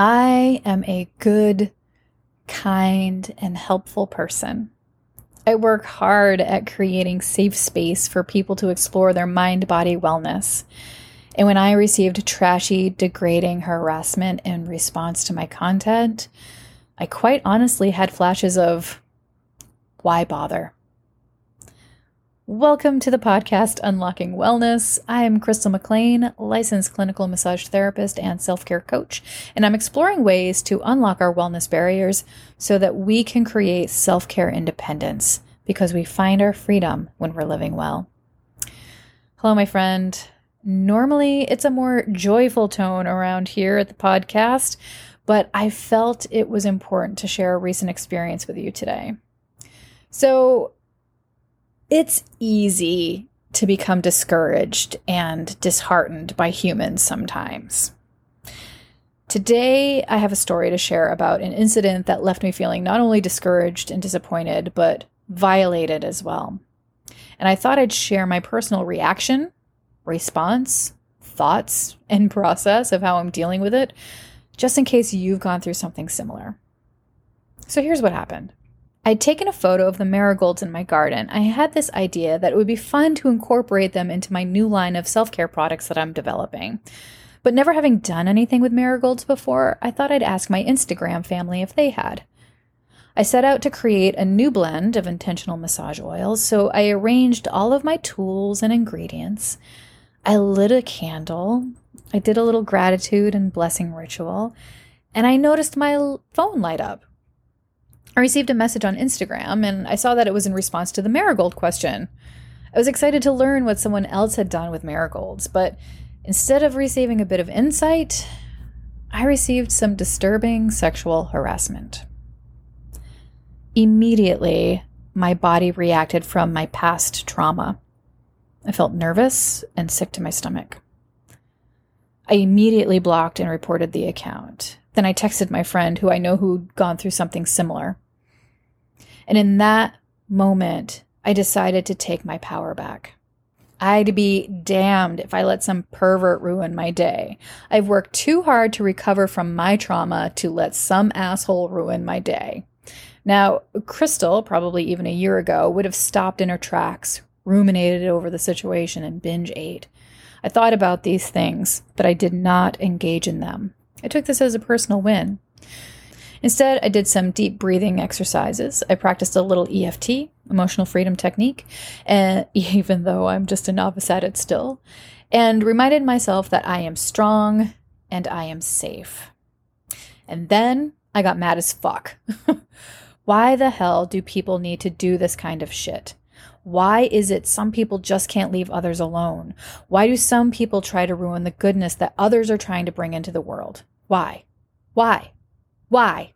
I am a good, kind, and helpful person. I work hard at creating safe space for people to explore their mind body wellness. And when I received trashy, degrading harassment in response to my content, I quite honestly had flashes of why bother? Welcome to the podcast Unlocking Wellness. I am Crystal McLean, licensed clinical massage therapist and self care coach, and I'm exploring ways to unlock our wellness barriers so that we can create self care independence because we find our freedom when we're living well. Hello, my friend. Normally, it's a more joyful tone around here at the podcast, but I felt it was important to share a recent experience with you today. So, it's easy to become discouraged and disheartened by humans sometimes. Today, I have a story to share about an incident that left me feeling not only discouraged and disappointed, but violated as well. And I thought I'd share my personal reaction, response, thoughts, and process of how I'm dealing with it, just in case you've gone through something similar. So here's what happened. I'd taken a photo of the marigolds in my garden. I had this idea that it would be fun to incorporate them into my new line of self care products that I'm developing. But never having done anything with marigolds before, I thought I'd ask my Instagram family if they had. I set out to create a new blend of intentional massage oils, so I arranged all of my tools and ingredients. I lit a candle, I did a little gratitude and blessing ritual, and I noticed my phone light up. I received a message on Instagram and I saw that it was in response to the marigold question. I was excited to learn what someone else had done with marigolds, but instead of receiving a bit of insight, I received some disturbing sexual harassment. Immediately, my body reacted from my past trauma. I felt nervous and sick to my stomach. I immediately blocked and reported the account. Then I texted my friend who I know who'd gone through something similar. And in that moment, I decided to take my power back. I'd be damned if I let some pervert ruin my day. I've worked too hard to recover from my trauma to let some asshole ruin my day. Now, Crystal, probably even a year ago, would have stopped in her tracks, ruminated over the situation, and binge ate. I thought about these things, but I did not engage in them. I took this as a personal win. Instead, I did some deep breathing exercises. I practiced a little EFT, emotional freedom technique, and even though I'm just a novice at it still, and reminded myself that I am strong and I am safe. And then I got mad as fuck. Why the hell do people need to do this kind of shit? Why is it some people just can't leave others alone? Why do some people try to ruin the goodness that others are trying to bring into the world? Why? Why? Why?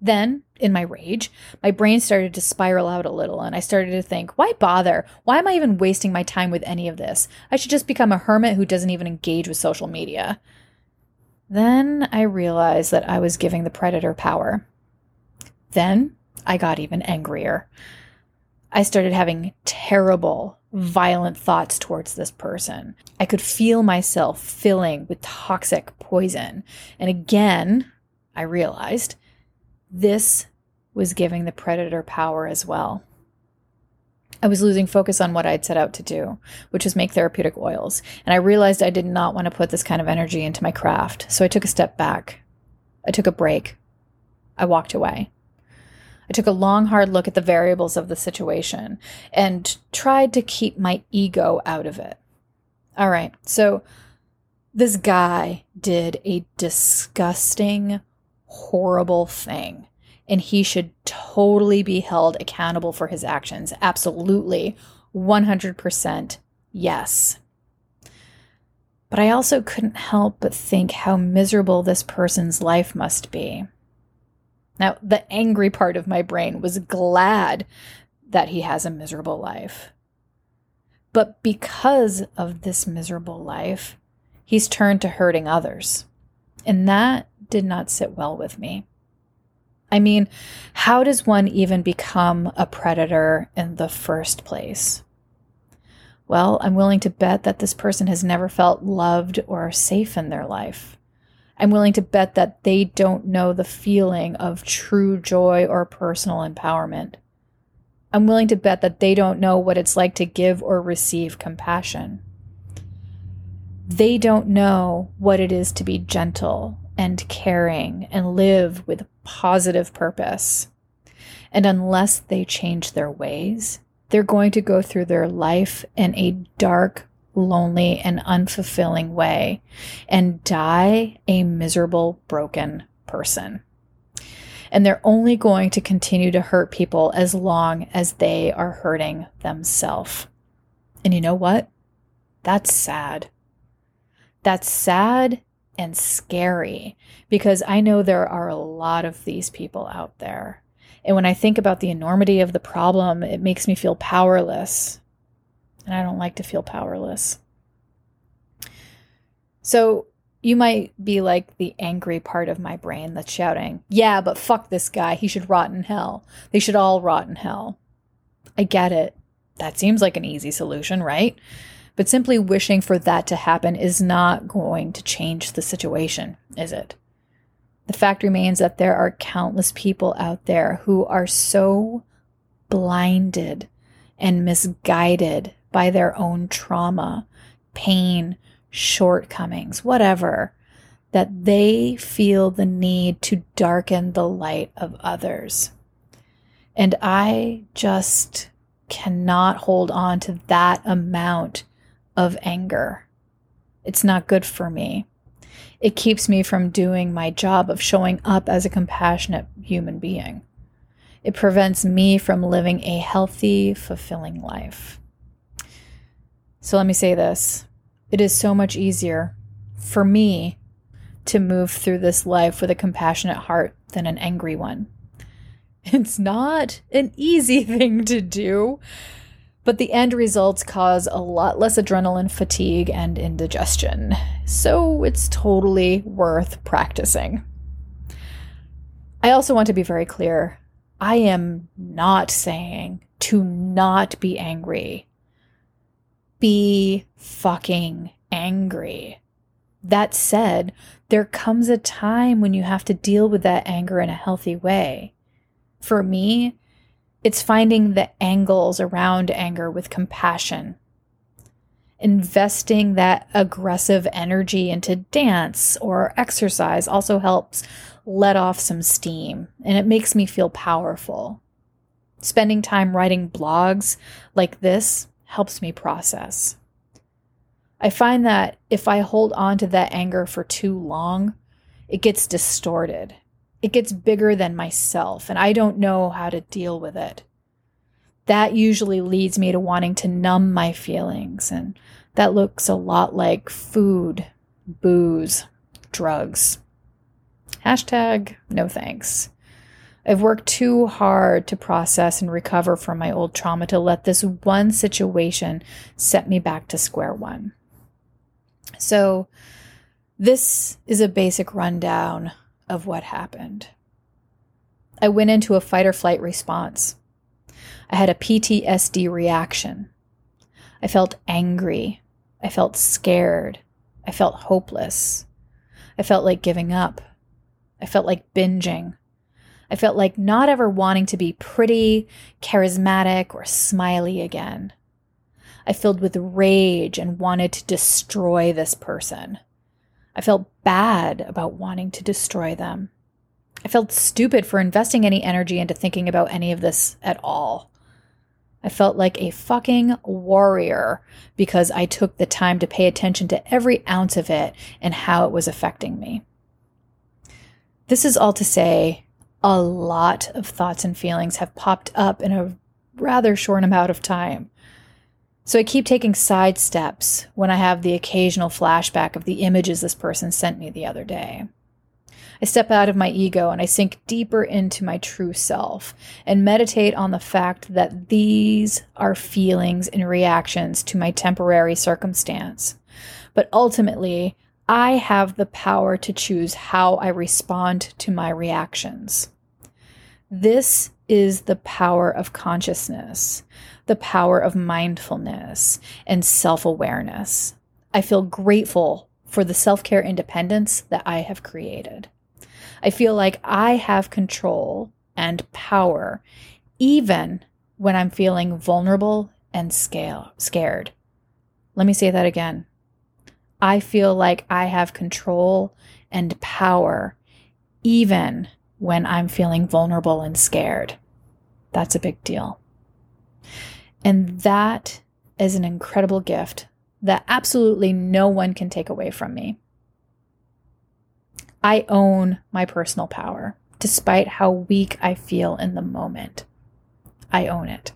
Then, in my rage, my brain started to spiral out a little, and I started to think, why bother? Why am I even wasting my time with any of this? I should just become a hermit who doesn't even engage with social media. Then I realized that I was giving the predator power. Then I got even angrier. I started having terrible, violent thoughts towards this person. I could feel myself filling with toxic poison. And again, I realized this was giving the predator power as well. I was losing focus on what I'd set out to do, which was make therapeutic oils, and I realized I did not want to put this kind of energy into my craft, so I took a step back. I took a break. I walked away. I took a long, hard look at the variables of the situation and tried to keep my ego out of it. All right, so this guy did a disgusting, horrible thing. And he should totally be held accountable for his actions. Absolutely. 100% yes. But I also couldn't help but think how miserable this person's life must be. Now, the angry part of my brain was glad that he has a miserable life. But because of this miserable life, he's turned to hurting others. And that did not sit well with me. I mean, how does one even become a predator in the first place? Well, I'm willing to bet that this person has never felt loved or safe in their life. I'm willing to bet that they don't know the feeling of true joy or personal empowerment. I'm willing to bet that they don't know what it's like to give or receive compassion. They don't know what it is to be gentle and caring and live with positive purpose. And unless they change their ways, they're going to go through their life in a dark, lonely, and unfulfilling way and die a miserable, broken person. And they're only going to continue to hurt people as long as they are hurting themselves. And you know what? That's sad. That's sad and scary because I know there are a lot of these people out there. And when I think about the enormity of the problem, it makes me feel powerless. And I don't like to feel powerless. So you might be like the angry part of my brain that's shouting, Yeah, but fuck this guy. He should rot in hell. They should all rot in hell. I get it. That seems like an easy solution, right? But simply wishing for that to happen is not going to change the situation, is it? The fact remains that there are countless people out there who are so blinded and misguided by their own trauma, pain, shortcomings, whatever, that they feel the need to darken the light of others. And I just cannot hold on to that amount of anger. It's not good for me. It keeps me from doing my job of showing up as a compassionate human being. It prevents me from living a healthy, fulfilling life. So let me say this it is so much easier for me to move through this life with a compassionate heart than an angry one. It's not an easy thing to do but the end results cause a lot less adrenaline fatigue and indigestion. So it's totally worth practicing. I also want to be very clear I am not saying to not be angry. Be fucking angry. That said, there comes a time when you have to deal with that anger in a healthy way. For me, it's finding the angles around anger with compassion. Investing that aggressive energy into dance or exercise also helps let off some steam and it makes me feel powerful. Spending time writing blogs like this helps me process. I find that if I hold on to that anger for too long, it gets distorted it gets bigger than myself and I don't know how to deal with it. That usually leads me to wanting to numb my feelings, and that looks a lot like food, booze, drugs. Hashtag no thanks. I've worked too hard to process and recover from my old trauma to let this one situation set me back to square one. So, this is a basic rundown of what happened. I went into a fight or flight response. I had a PTSD reaction. I felt angry. I felt scared. I felt hopeless. I felt like giving up. I felt like binging. I felt like not ever wanting to be pretty, charismatic, or smiley again. I filled with rage and wanted to destroy this person. I felt bad about wanting to destroy them. I felt stupid for investing any energy into thinking about any of this at all. I felt like a fucking warrior because I took the time to pay attention to every ounce of it and how it was affecting me. This is all to say, a lot of thoughts and feelings have popped up in a rather short amount of time. So I keep taking side steps when I have the occasional flashback of the images this person sent me the other day. I step out of my ego and I sink deeper into my true self and meditate on the fact that these are feelings and reactions to my temporary circumstance. But ultimately, I have the power to choose how I respond to my reactions. This is the power of consciousness the power of mindfulness and self awareness. I feel grateful for the self care independence that I have created. I feel like I have control and power, even when I'm feeling vulnerable and scale, scared. Let me say that again. I feel like I have control and power, even when I'm feeling vulnerable and scared. That's a big deal. And that is an incredible gift that absolutely no one can take away from me. I own my personal power, despite how weak I feel in the moment. I own it.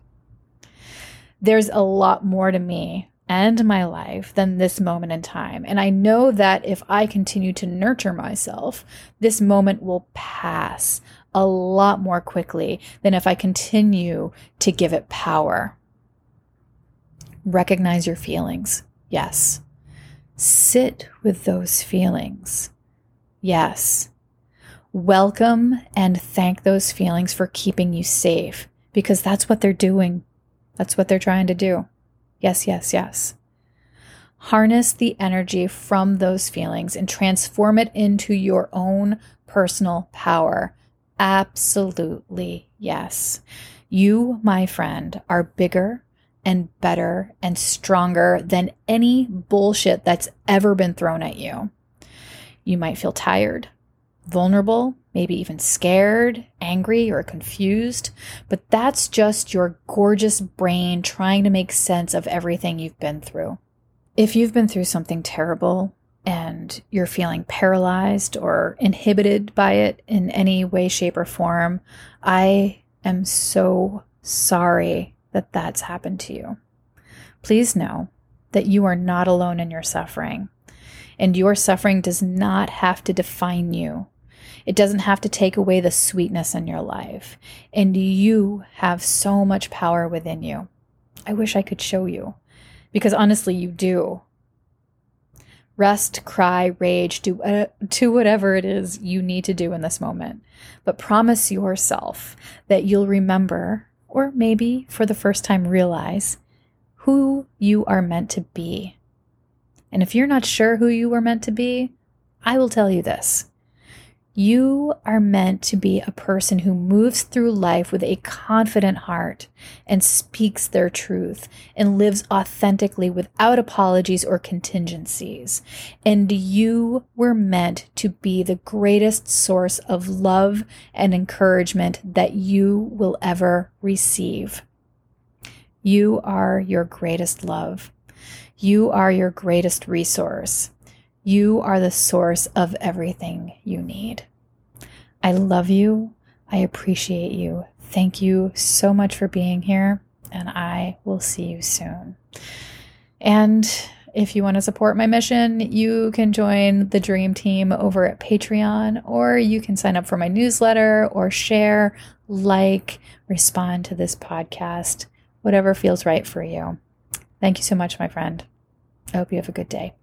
There's a lot more to me and my life than this moment in time. And I know that if I continue to nurture myself, this moment will pass a lot more quickly than if I continue to give it power. Recognize your feelings. Yes. Sit with those feelings. Yes. Welcome and thank those feelings for keeping you safe because that's what they're doing. That's what they're trying to do. Yes, yes, yes. Harness the energy from those feelings and transform it into your own personal power. Absolutely, yes. You, my friend, are bigger and better and stronger than any bullshit that's ever been thrown at you. You might feel tired, vulnerable, maybe even scared, angry, or confused, but that's just your gorgeous brain trying to make sense of everything you've been through. If you've been through something terrible and you're feeling paralyzed or inhibited by it in any way, shape, or form, I am so sorry that that's happened to you. Please know that you are not alone in your suffering, and your suffering does not have to define you. It doesn't have to take away the sweetness in your life, and you have so much power within you. I wish I could show you, because honestly, you do. Rest, cry, rage, do, uh, do whatever it is you need to do in this moment. But promise yourself that you'll remember or maybe for the first time realize who you are meant to be. And if you're not sure who you are meant to be, I will tell you this you are meant to be a person who moves through life with a confident heart and speaks their truth and lives authentically without apologies or contingencies. And you were meant to be the greatest source of love and encouragement that you will ever receive. You are your greatest love. You are your greatest resource. You are the source of everything you need. I love you. I appreciate you. Thank you so much for being here, and I will see you soon. And if you want to support my mission, you can join the Dream Team over at Patreon, or you can sign up for my newsletter, or share, like, respond to this podcast, whatever feels right for you. Thank you so much, my friend. I hope you have a good day.